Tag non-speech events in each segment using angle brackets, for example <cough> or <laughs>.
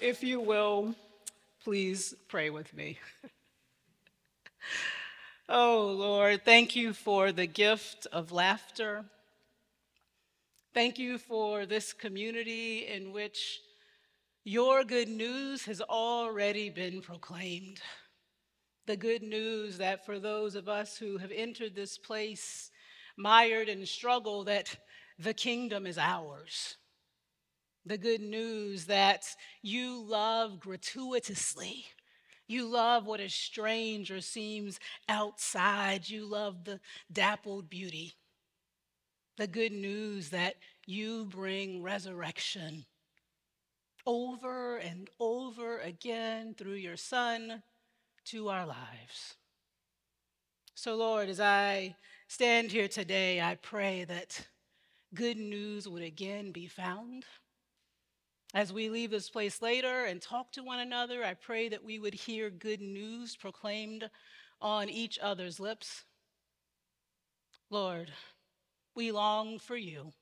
if you will, please pray with me. <laughs> oh, Lord, thank you for the gift of laughter. Thank you for this community in which your good news has already been proclaimed. The good news that for those of us who have entered this place mired in struggle, that the kingdom is ours the good news that you love gratuitously. You love what is strange or seems outside. You love the dappled beauty. The good news that you bring resurrection over and over again through your Son to our lives. So, Lord, as I stand here today, I pray that good news would again be found as we leave this place later and talk to one another, I pray that we would hear good news proclaimed on each other's lips. Lord, we long for you.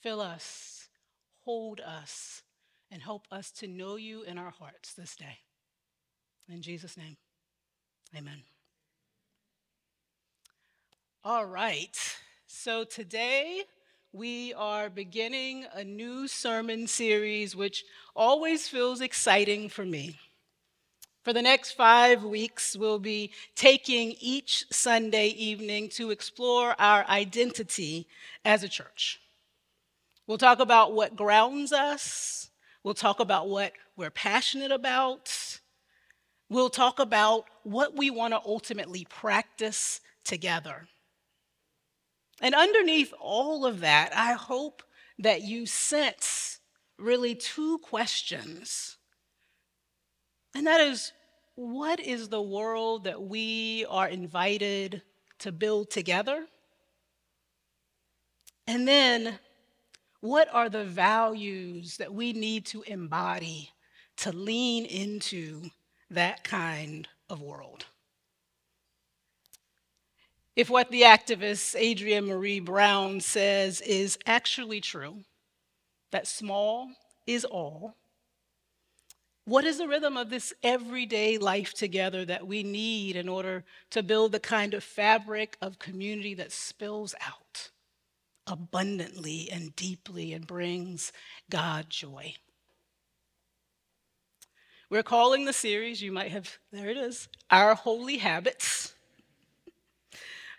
Fill us, hold us, and help us to know you in our hearts this day. In Jesus' name, amen. All right, so today, we are beginning a new sermon series, which always feels exciting for me. For the next five weeks, we'll be taking each Sunday evening to explore our identity as a church. We'll talk about what grounds us, we'll talk about what we're passionate about, we'll talk about what we want to ultimately practice together. And underneath all of that, I hope that you sense really two questions. And that is what is the world that we are invited to build together? And then, what are the values that we need to embody to lean into that kind of world? If what the activist Adrienne Maree Brown says is actually true, that small is all, what is the rhythm of this everyday life together that we need in order to build the kind of fabric of community that spills out abundantly and deeply and brings God joy? We're calling the series, you might have, there it is, Our Holy Habits.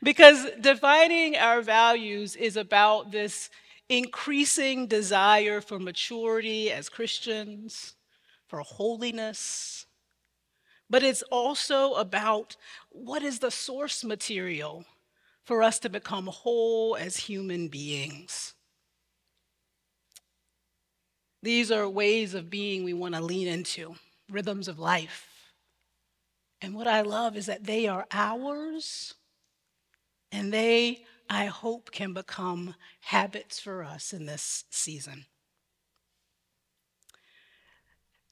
Because defining our values is about this increasing desire for maturity as Christians, for holiness, but it's also about what is the source material for us to become whole as human beings. These are ways of being we want to lean into, rhythms of life. And what I love is that they are ours and they, I hope, can become habits for us in this season.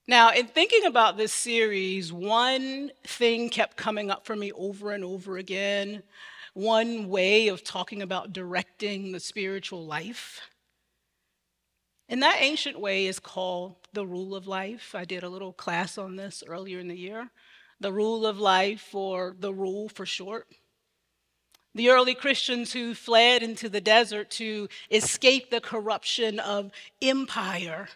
Now, in thinking about this series, one thing kept coming up for me over and over again. One way of talking about directing the spiritual life. And that ancient way is called the rule of life. I did a little class on this earlier in the year. The rule of life, or the rule for short. The early Christians who fled into the desert to escape the corruption of empire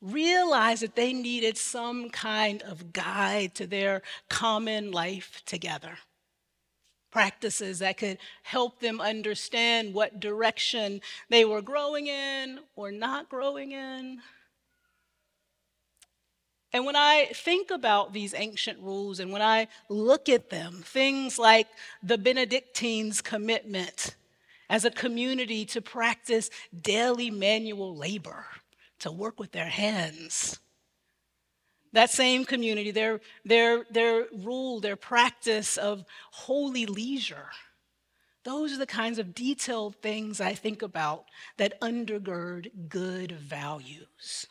realized that they needed some kind of guide to their common life together. Practices that could help them understand what direction they were growing in or not growing in. And when I think about these ancient rules and when I look at them, things like the Benedictines' commitment as a community to practice daily manual labor, to work with their hands. That same community, their, their, their rule, their practice of holy leisure. Those are the kinds of detailed things I think about that undergird good values.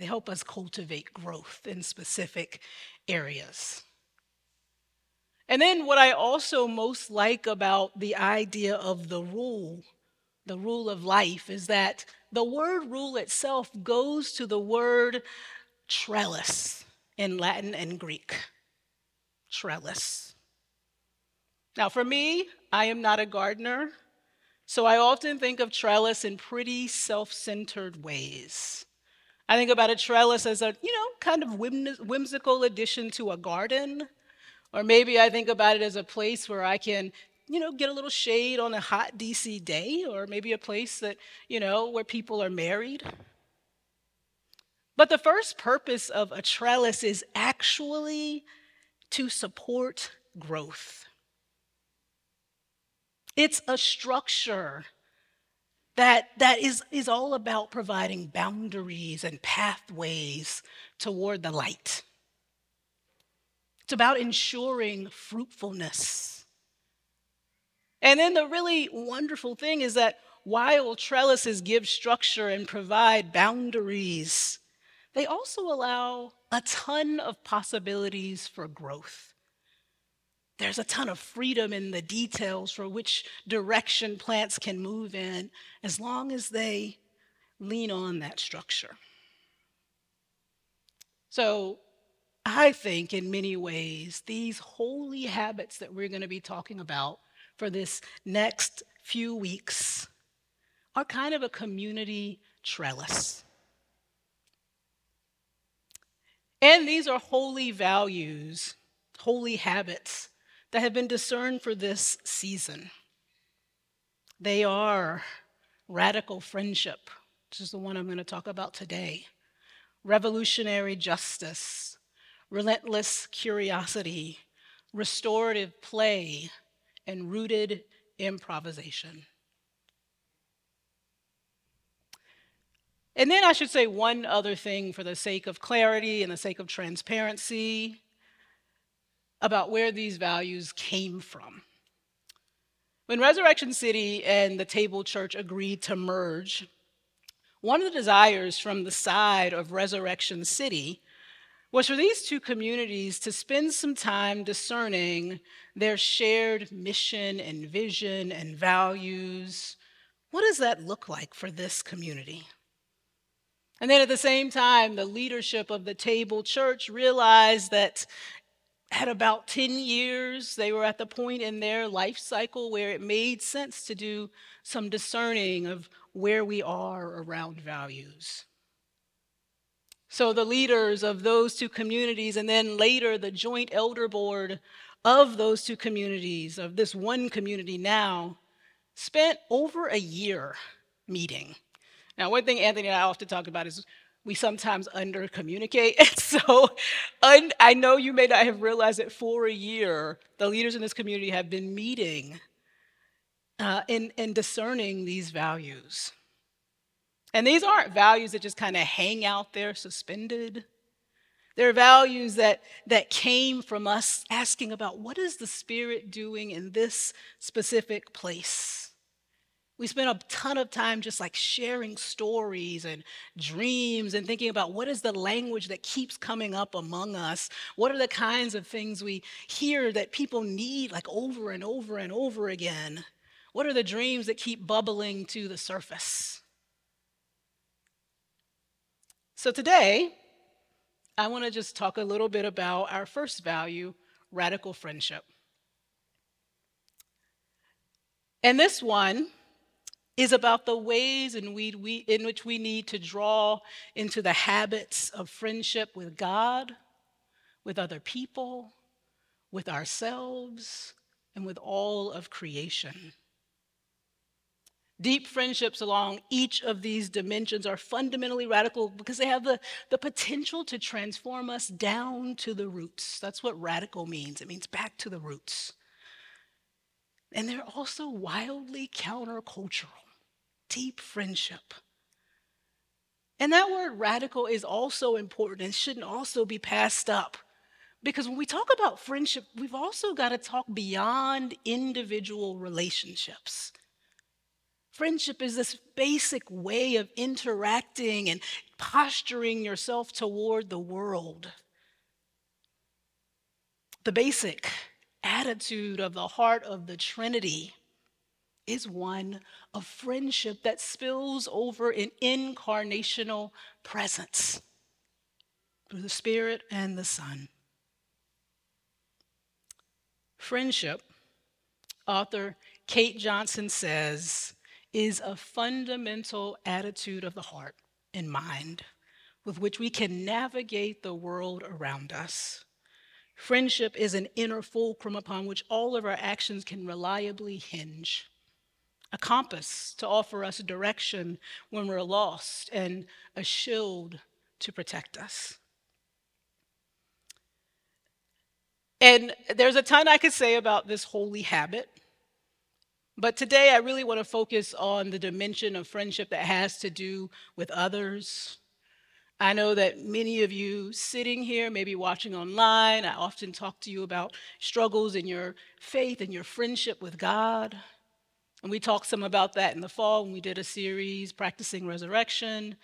They help us cultivate growth in specific areas. And then, what I also most like about the idea of the rule the rule of life, is that the word rule itself goes to the word trellis in Latin and Greek. Trellis. Now, for me, I am not a gardener, so I often think of trellis in pretty self centered ways. I think about a trellis as a, you know, kind of whimsical addition to a garden. Or maybe I think about it as a place where I can, you know, get a little shade on a hot DC day, or maybe a place that, you know, where people are married. But the first purpose of a trellis is actually to support growth. It's a structure that, that is, is all about providing boundaries and pathways toward the light. It's about ensuring fruitfulness. And then the really wonderful thing is that while trellises give structure and provide boundaries, they also allow a ton of possibilities for growth. There's a ton of freedom in the details for which direction plants can move in as long as they lean on that structure. So, I think in many ways, these holy habits that we're going to be talking about for this next few weeks are kind of a community trellis. And these are holy values, holy habits that have been discerned for this season. They are radical friendship, which is the one I'm going to talk about today, revolutionary justice, relentless curiosity, restorative play, and rooted improvisation. And then I should say one other thing for the sake of clarity and the sake of transparency about where these values came from. When Resurrection City and the Table Church agreed to merge, one of the desires from the side of Resurrection City was for these two communities to spend some time discerning their shared mission and vision and values. What does that look like for this community? And then at the same time, the leadership of the Table Church realized that at about 10 years, they were at the point in their life cycle where it made sense to do some discerning of where we are around values. So, the leaders of those two communities, and then later the joint elder board of those two communities, of this one community now, spent over a year meeting. Now, one thing Anthony and I often talk about is we sometimes under communicate. <laughs> so un- I know you may not have realized that for a year, the leaders in this community have been meeting uh, and, and discerning these values. And these aren't values that just kind of hang out there suspended. They're values that, that came from us asking about what is the Spirit doing in this specific place? We spent a ton of time just like sharing stories and dreams and thinking about what is the language that keeps coming up among us? What are the kinds of things we hear that people need like over and over and over again? What are the dreams that keep bubbling to the surface? So today, I want to just talk a little bit about our first value radical friendship. And this one, is about the ways in, we, we, in which we need to draw into the habits of friendship with God, with other people, with ourselves, and with all of creation. Deep friendships along each of these dimensions are fundamentally radical because they have the, the potential to transform us down to the roots. That's what radical means. It means back to the roots. And they're also wildly countercultural deep friendship. And that word radical is also important and shouldn't also be passed up. Because when we talk about friendship, we've also got to talk beyond individual relationships. Friendship is this basic way of interacting and posturing yourself toward the world. The basic attitude of the heart of the Trinity is one of friendship that spills over in incarnational presence through the Spirit and the Son. Friendship, author Kate Johnson says, is a fundamental attitude of the heart and mind with which we can navigate the world around us. Friendship is an inner fulcrum upon which all of our actions can reliably hinge. A compass to offer us direction when we're lost, and a shield to protect us. And there's a ton I could say about this holy habit. But today I really want to focus on the dimension of friendship that has to do with others. I know that many of you sitting here, maybe watching online, I often talk to you about struggles in your faith and your friendship with God. And we talked some about that in the fall when we did a series, Practicing Resurrection,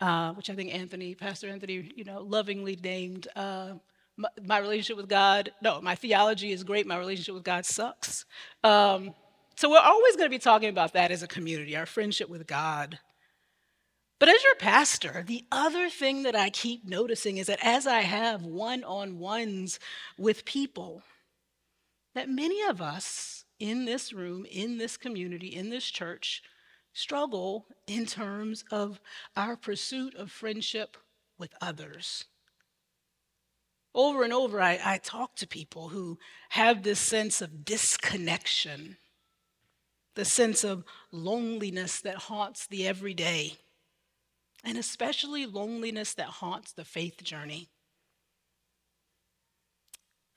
uh, which I think Anthony, Pastor Anthony, you know, lovingly named uh, my, my, relationship with God. No, my theology is great. My relationship with God sucks. Um, so we're always going to be talking about that as a community, our friendship with God. But as your pastor, the other thing that I keep noticing is that as I have one on ones with people, that many of us in this room, in this community, in this church, struggle in terms of our pursuit of friendship with others. Over and over, I, I talk to people who have this sense of disconnection the sense of loneliness that haunts the everyday, and especially loneliness that haunts the faith journey.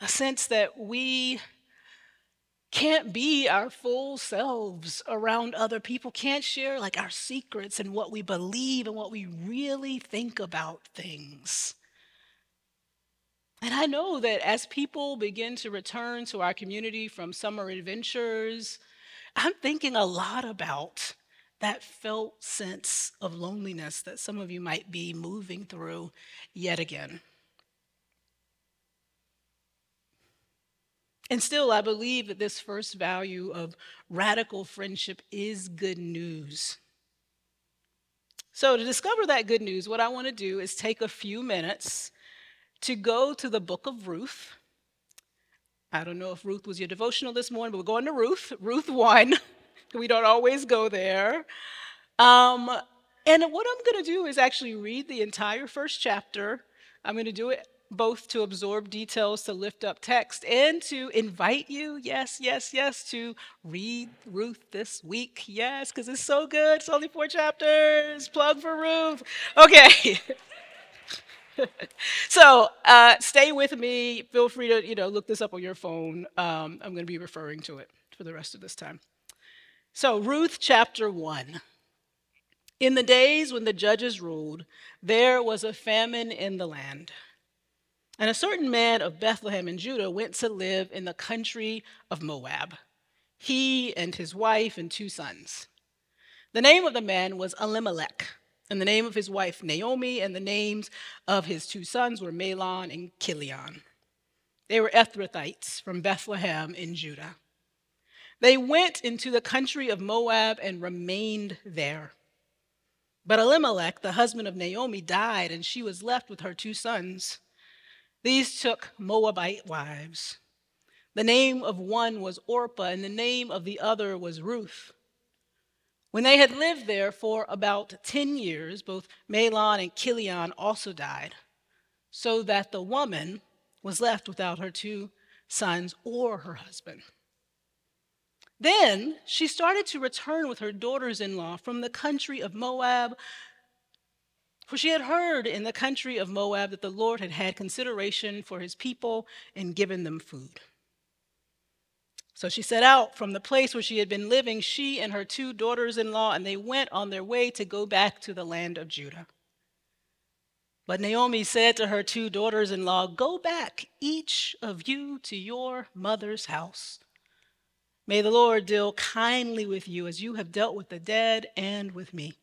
A sense that we can't be our full selves around other people, can't share like our secrets and what we believe and what we really think about things. And I know that as people begin to return to our community from summer adventures, I'm thinking a lot about that felt sense of loneliness that some of you might be moving through yet again. And still, I believe that this first value of radical friendship is good news. So, to discover that good news, what I want to do is take a few minutes to go to the book of Ruth I don't know if Ruth was your devotional this morning, but we're going to Ruth, Ruth 1. <laughs> we don't always go there. Um, and what I'm going to do is actually read the entire first chapter. I'm going to do it both to absorb details, to lift up text, and to invite you, yes, yes, yes, to read Ruth this week. Yes, because it's so good. It's only four chapters. Plug for Ruth. Okay. <laughs> so uh, stay with me. Feel free to you know look this up on your phone. Um, I'm going to be referring to it for the rest of this time. So Ruth chapter one. In the days when the judges ruled, there was a famine in the land. And a certain man of Bethlehem in Judah went to live in the country of Moab, he and his wife and two sons. The name of the man was Elimelech and the name of his wife Naomi, and the names of his two sons were Mahlon and Chilion. They were Ephrathites from Bethlehem in Judah. They went into the country of Moab and remained there. But Elimelech, the husband of Naomi, died, and she was left with her two sons. These took Moabite wives. The name of one was Orpah, and the name of the other was Ruth. When they had lived there for about 10 years, both Mahlon and Chilion also died, so that the woman was left without her two sons or her husband. Then she started to return with her daughters in law from the country of Moab, for she had heard in the country of Moab that the Lord had had consideration for his people and given them food. So she set out from the place where she had been living, she and her two daughters in law, and they went on their way to go back to the land of Judah. But Naomi said to her two daughters in law, Go back, each of you, to your mother's house. May the Lord deal kindly with you as you have dealt with the dead and with me.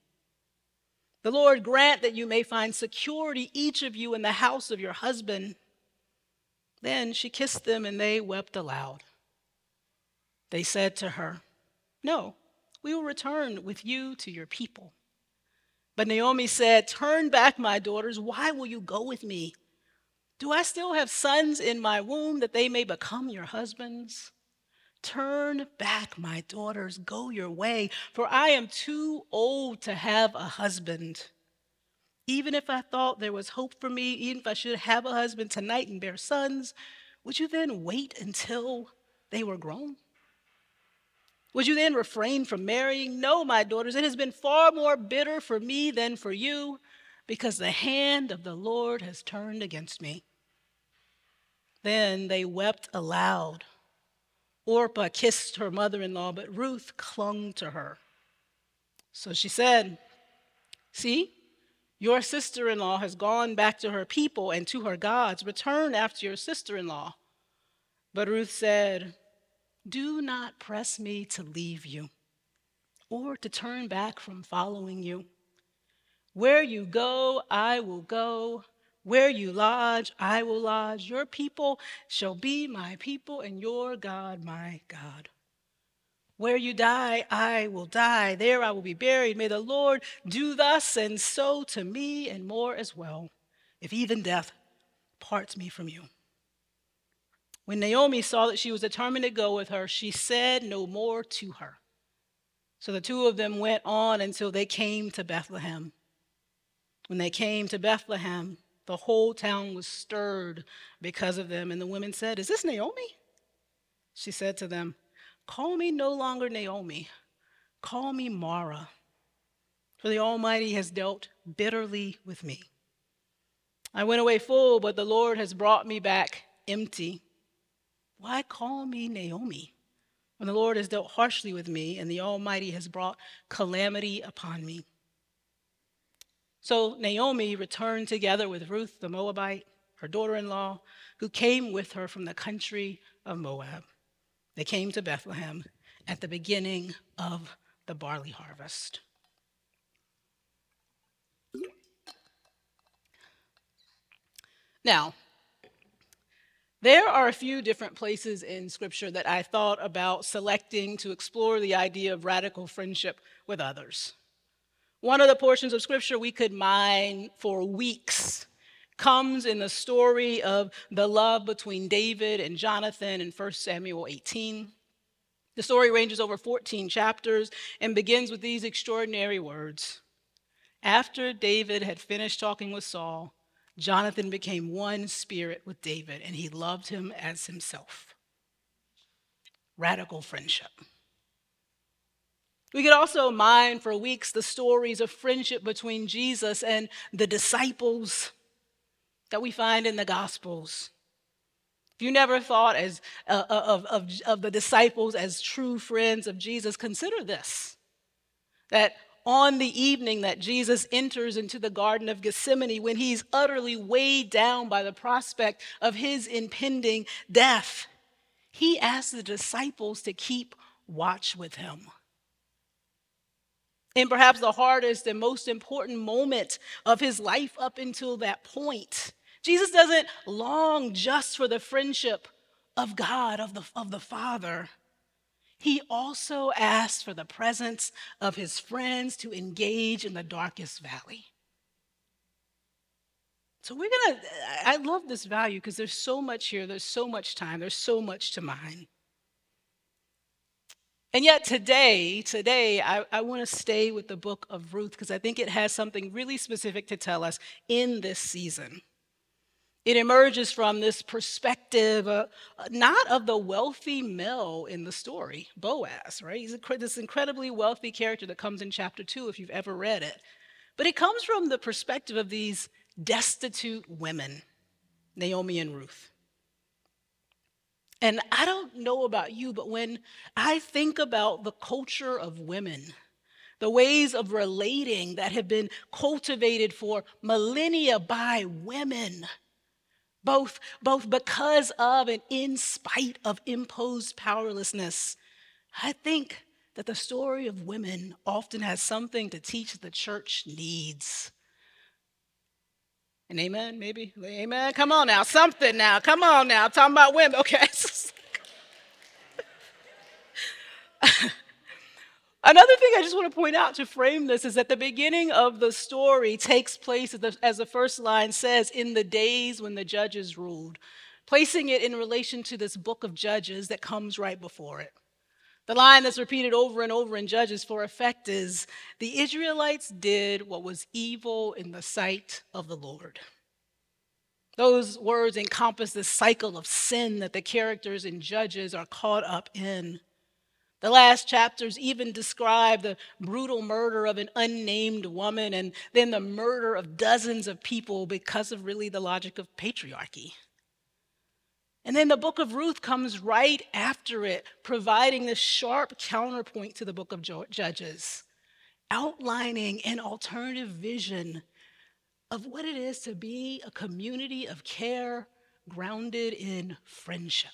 The Lord grant that you may find security, each of you, in the house of your husband. Then she kissed them, and they wept aloud. They said to her, No, we will return with you to your people. But Naomi said, Turn back, my daughters. Why will you go with me? Do I still have sons in my womb that they may become your husbands? Turn back, my daughters, go your way, for I am too old to have a husband. Even if I thought there was hope for me, even if I should have a husband tonight and bear sons, would you then wait until they were grown? Would you then refrain from marrying? No, my daughters, it has been far more bitter for me than for you, because the hand of the Lord has turned against me. Then they wept aloud. Orpah kissed her mother in law, but Ruth clung to her. So she said, See, your sister in law has gone back to her people and to her gods. Return after your sister in law. But Ruth said, do not press me to leave you or to turn back from following you. Where you go, I will go. Where you lodge, I will lodge. Your people shall be my people, and your God my God. Where you die, I will die. There I will be buried. May the Lord do thus and so to me, and more as well, if even death parts me from you. When Naomi saw that she was determined to go with her, she said no more to her. So the two of them went on until they came to Bethlehem. When they came to Bethlehem, the whole town was stirred because of them. And the women said, Is this Naomi? She said to them, Call me no longer Naomi, call me Mara, for the Almighty has dealt bitterly with me. I went away full, but the Lord has brought me back empty. Why call me Naomi when the Lord has dealt harshly with me and the Almighty has brought calamity upon me? So Naomi returned together with Ruth the Moabite, her daughter in law, who came with her from the country of Moab. They came to Bethlehem at the beginning of the barley harvest. Now, there are a few different places in Scripture that I thought about selecting to explore the idea of radical friendship with others. One of the portions of Scripture we could mine for weeks comes in the story of the love between David and Jonathan in 1 Samuel 18. The story ranges over 14 chapters and begins with these extraordinary words After David had finished talking with Saul, Jonathan became one spirit with David, and he loved him as himself. Radical friendship. We could also mine for weeks the stories of friendship between Jesus and the disciples that we find in the Gospels. If you never thought as, uh, uh of, of, of the disciples as true friends of Jesus, consider this that on the evening that Jesus enters into the Garden of Gethsemane, when he's utterly weighed down by the prospect of his impending death, he asks the disciples to keep watch with him. In perhaps the hardest and most important moment of his life up until that point, Jesus doesn't long just for the friendship of God, of the, of the Father he also asks for the presence of his friends to engage in the darkest valley. So we're to, I love this value because there's so much here, there's so much time, there's so much to mine. And yet today, today, I, I want to stay with the book of Ruth because I think it has something really specific to tell us in this season. It emerges from this perspective, uh, not of the wealthy male in the story, Boaz, right? He's a, this incredibly wealthy character that comes in chapter two, if you've ever read it. But it comes from the perspective of these destitute women, Naomi and Ruth. And I don't know about you, but when I think about the culture of women, the ways of relating that have been cultivated for millennia by women, both, both because of and in spite of imposed powerlessness. I think that the story of women often has something to teach the church needs. Amen, maybe? Amen. Come on now, something now. Come on now. Talking about women. Okay. <laughs> Another thing I just want to point out to frame this is that the beginning of the story takes place, as the first line says, in the days when the judges ruled, placing it in relation to this book of Judges that comes right before it. The line that's repeated over and over in Judges for effect is The Israelites did what was evil in the sight of the Lord. Those words encompass the cycle of sin that the characters in Judges are caught up in. The last chapters even describe the brutal murder of an unnamed woman and then the murder of dozens of people because of really the logic of patriarchy. And then the book of Ruth comes right after it, providing this sharp counterpoint to the book of Judges, outlining an alternative vision of what it is to be a community of care grounded in friendship.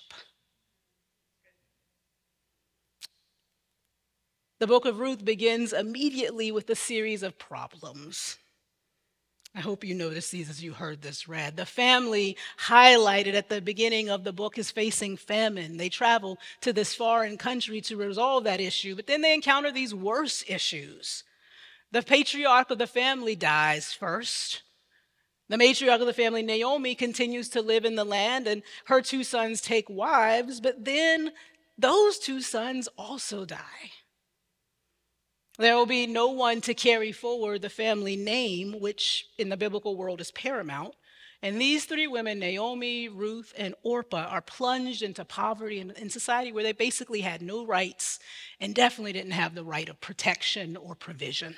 The book of Ruth begins immediately with a series of problems. I hope you noticed these as you heard this read. The family highlighted at the beginning of the book is facing famine. They travel to this foreign country to resolve that issue, but then they encounter these worse issues. The patriarch of the family dies first. The matriarch of the family, Naomi, continues to live in the land, and her two sons take wives, but then those two sons also die. There will be no one to carry forward the family name, which in the biblical world is paramount. And these three women, Naomi, Ruth, and Orpah, are plunged into poverty in, in, society where they basically had no rights and definitely didn't have the right of protection or provision.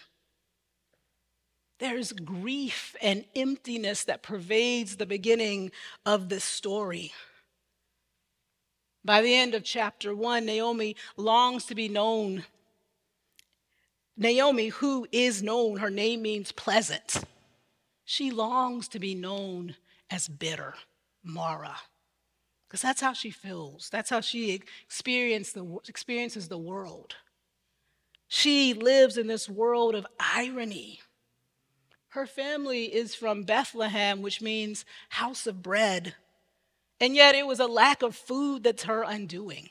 There's grief and emptiness that pervades the beginning of this story. By the end of chapter one, Naomi longs to be known Naomi, who is known, her name means pleasant. She longs to be known as bitter, Mara, because that's how she feels. That's how she the, experiences the world. She lives in this world of irony. Her family is from Bethlehem, which means house of bread. And yet it was a lack of food that's her undoing.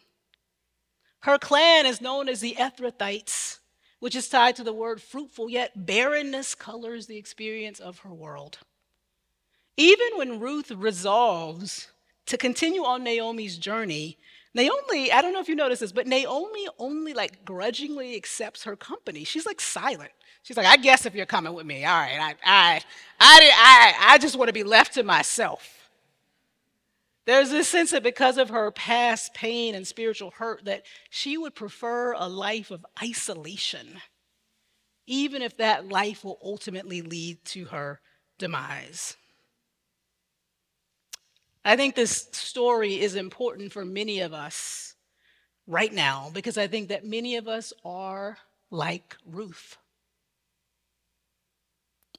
Her clan is known as the Ephrathites which is tied to the word fruitful, yet barrenness colors the experience of her world. Even when Ruth resolves to continue on Naomi's journey, Naomi, I don't know if you notice this, but Naomi only like grudgingly accepts her company. She's like silent. She's like, I guess if you're coming with me, all right, I, I, I, I, I just want to be left to myself. There's this sense that because of her past pain and spiritual hurt, that she would prefer a life of isolation, even if that life will ultimately lead to her demise. I think this story is important for many of us right now because I think that many of us are like Ruth.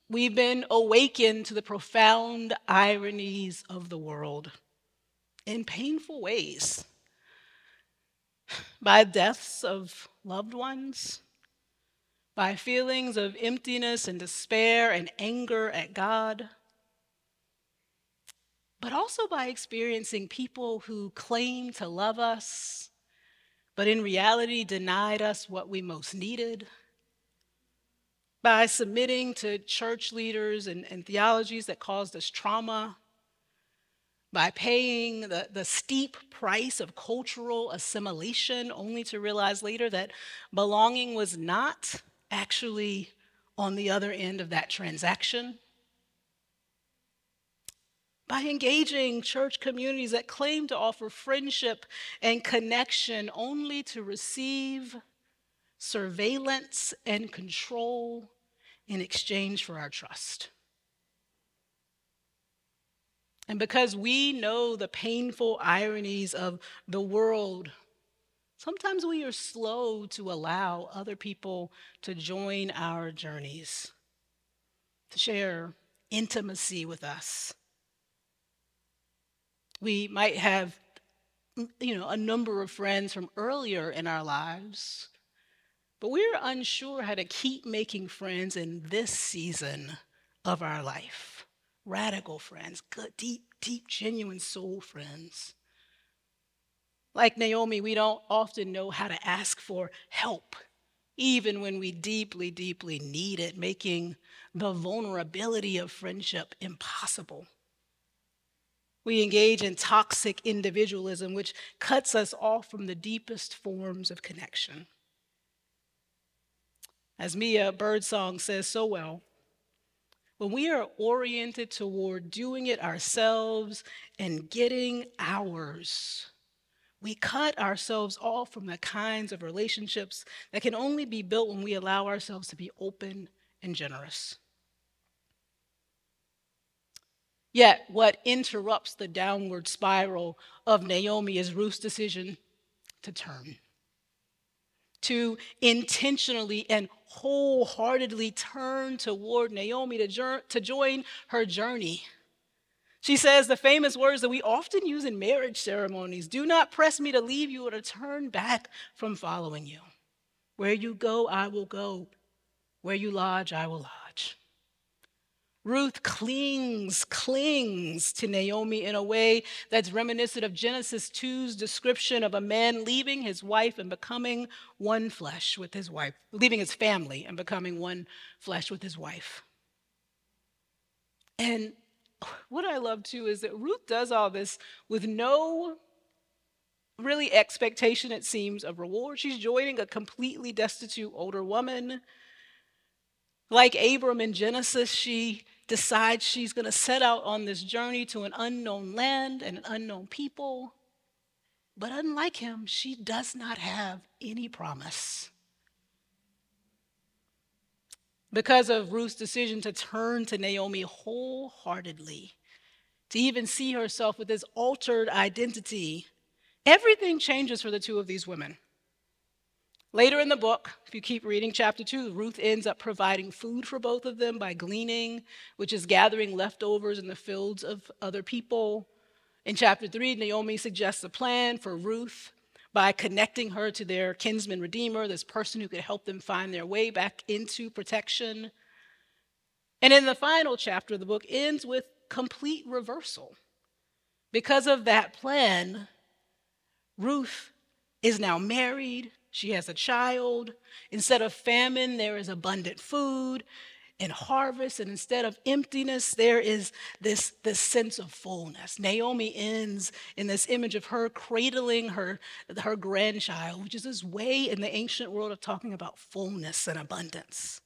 We've been awakened to the profound ironies of the world in painful ways. <sighs> By deaths of loved ones, by feelings of emptiness and despair and anger at God, but also by experiencing people who claim to love us, but in reality denied us what we most needed. By submitting to church leaders and, and theologies that caused us trauma, by paying the, the steep price of cultural assimilation, only to realize later that belonging was not actually on the other end of that transaction. By engaging church communities that claim to offer friendship and connection only to receive surveillance and control in exchange for our trust. And because we know the painful ironies of the world, sometimes we are slow to allow other people to join our journeys, to share intimacy with us. We might have mm, you know a number of friends from earlier in our lives but we're unsure how to keep making friends in this season of our life radical friends, good, deep, deep, genuine soul friends. Like Naomi, we don't often know how to ask for help even when we deeply, deeply need it, making the vulnerability of friendship impossible. We engage in toxic individualism, which cuts us off from the deepest forms of connection. As Mia Birdsong says so well, when we are oriented toward doing it ourselves and getting ours, we cut ourselves off from the kinds of relationships that can only be built when we allow ourselves to be open and generous. Yet, what interrupts the downward spiral of Naomi is Ruth's decision to turn, to intentionally and wholeheartedly turn toward Naomi to, to join her journey. She says the famous words that we often use in marriage ceremonies do not press me to leave you or to turn back from following you. Where you go, I will go. Where you lodge, I will lodge. Ruth clings, clings to Naomi in a way that's reminiscent of Genesis 2's description of a man leaving his wife and becoming one flesh with his wife, leaving his family and becoming one flesh with his wife. And what I love too is that Ruth does all this with no really expectation, it seems, of reward. She's joining a completely destitute older woman. Like Abram in Genesis, she decides she's going to set out on this journey to an unknown land and an unknown people. But unlike him, she does not have any promise. Because of Ruth's decision to turn to Naomi wholeheartedly, to even see herself with this altered identity, everything changes for the two of these women. Later in the book, if you keep reading chapter two, Ruth ends up providing food for both of them by gleaning, which is gathering leftovers in the fields of other people. In chapter three, Naomi suggests a plan for Ruth by connecting her to their kinsman redeemer, this person who could help them find their way back into protection. And in the final chapter, the book ends with complete reversal. Because of that plan, Ruth is now married she has a child. Instead of famine, there is abundant food and harvest. And instead of emptiness, there is this, this sense of fullness. Naomi ends in this image of her cradling her, her grandchild, which is this way in the ancient world of talking about fullness and abundance.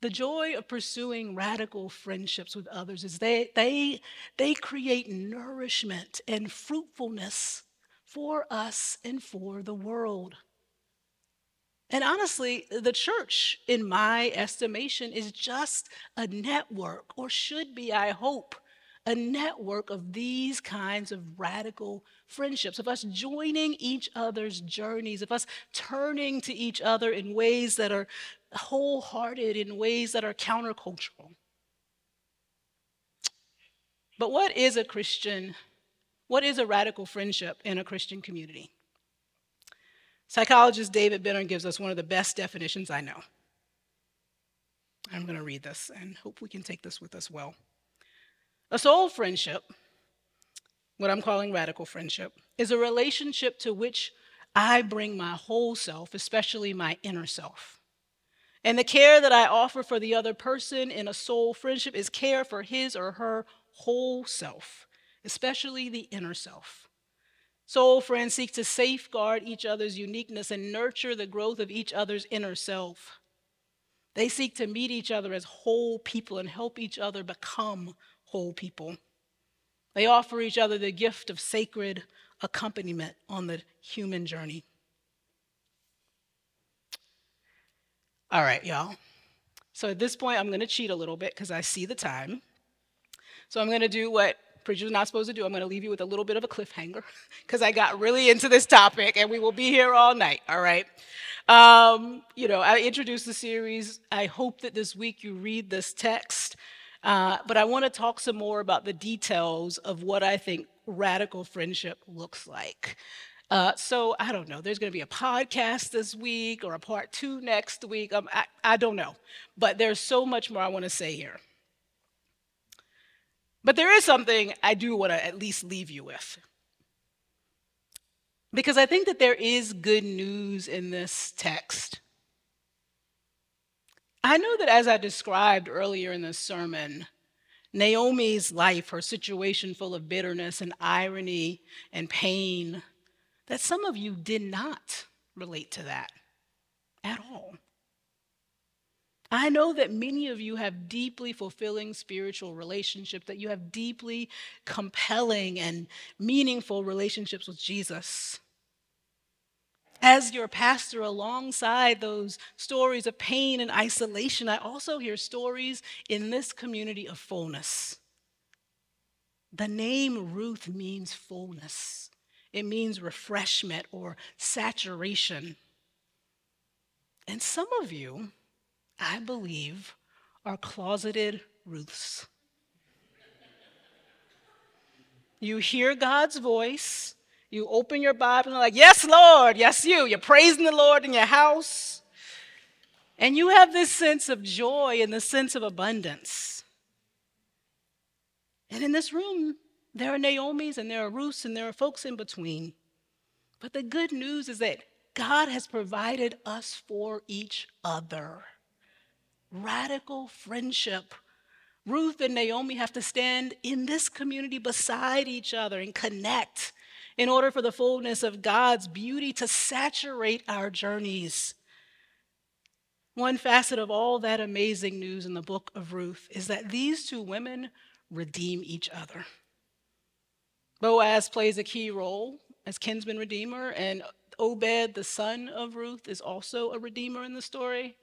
The joy of pursuing radical friendships with others is they, they, they create nourishment and fruitfulness for us and for the world. And honestly, the church, in my estimation, is just a network, or should be, I hope, a network of these kinds of radical friendships, of us joining each other's journeys, of us turning to each other in ways that are wholehearted, in ways that are countercultural. But what is a Christian what is a radical friendship in a Christian community? Psychologist David Benner gives us one of the best definitions I know. I'm going to read this and hope we can take this with us well. A soul friendship, what I'm calling radical friendship, is a relationship to which I bring my whole self, especially my inner self. And the care that I offer for the other person in a soul friendship is care for his or her whole self especially the inner self. Soul friends seek to safeguard each other's uniqueness and nurture the growth of each other's inner self. They seek to meet each other as whole people and help each other become whole people. They offer each other the gift of sacred accompaniment on the human journey. All right, y'all. So at this point, I'm going to cheat a little bit because I see the time. So I'm going to do what preacher's not supposed to do. I'm going to leave you with a little bit of a cliffhanger <laughs> because I got really into this topic and we will be here all night, all right? Um, you know, I introduced the series. I hope that this week you read this text, uh, but I want to talk some more about the details of what I think radical friendship looks like. Uh, so I don't know. There's going to be a podcast this week or a part two next week. Um, I, I don't know. But there's so much more I want to say here. But there is something I do want to at least leave you with. because I think that there is good news in this text. I know that as I described earlier in the sermon, Naomi's life, her situation full of bitterness and irony and pain, that some of you did not relate to that at all. I know that many of you have deeply fulfilling spiritual relationships, that you have deeply compelling and meaningful relationships with Jesus. As your pastor, alongside those stories of pain and isolation, I also hear stories in this community of fullness. The name Ruth means fullness, it means refreshment or saturation. And some of you, I believe, are closeted Ruths. You hear God's voice, you open your Bible and you're like, Yes, Lord, yes, you. You're praising the Lord in your house. And you have this sense of joy and the sense of abundance. And in this room, there are Naomi's and there are Ruths and there are folks in between. But the good news is that God has provided us for each other radical friendship. Ruth and Naomi have to stand in this community beside each other and connect in order for the fullness of God's beauty to saturate our journeys. One facet of all that amazing news in the book of Ruth is that these two women redeem each other. Boaz plays a key role as kinsman redeemer, and Obed, the son of Ruth, is also a redeemer in the story.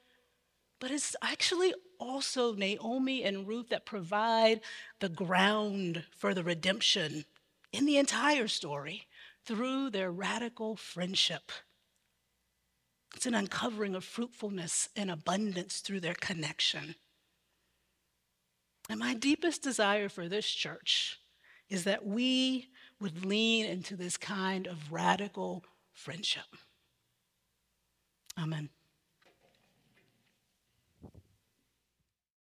But it's actually also Naomi and Ruth that provide the ground for the redemption in the entire story through their radical friendship. It's an uncovering of fruitfulness and abundance through their connection. And my deepest desire for this church is that we would lean into this kind of radical friendship. Amen.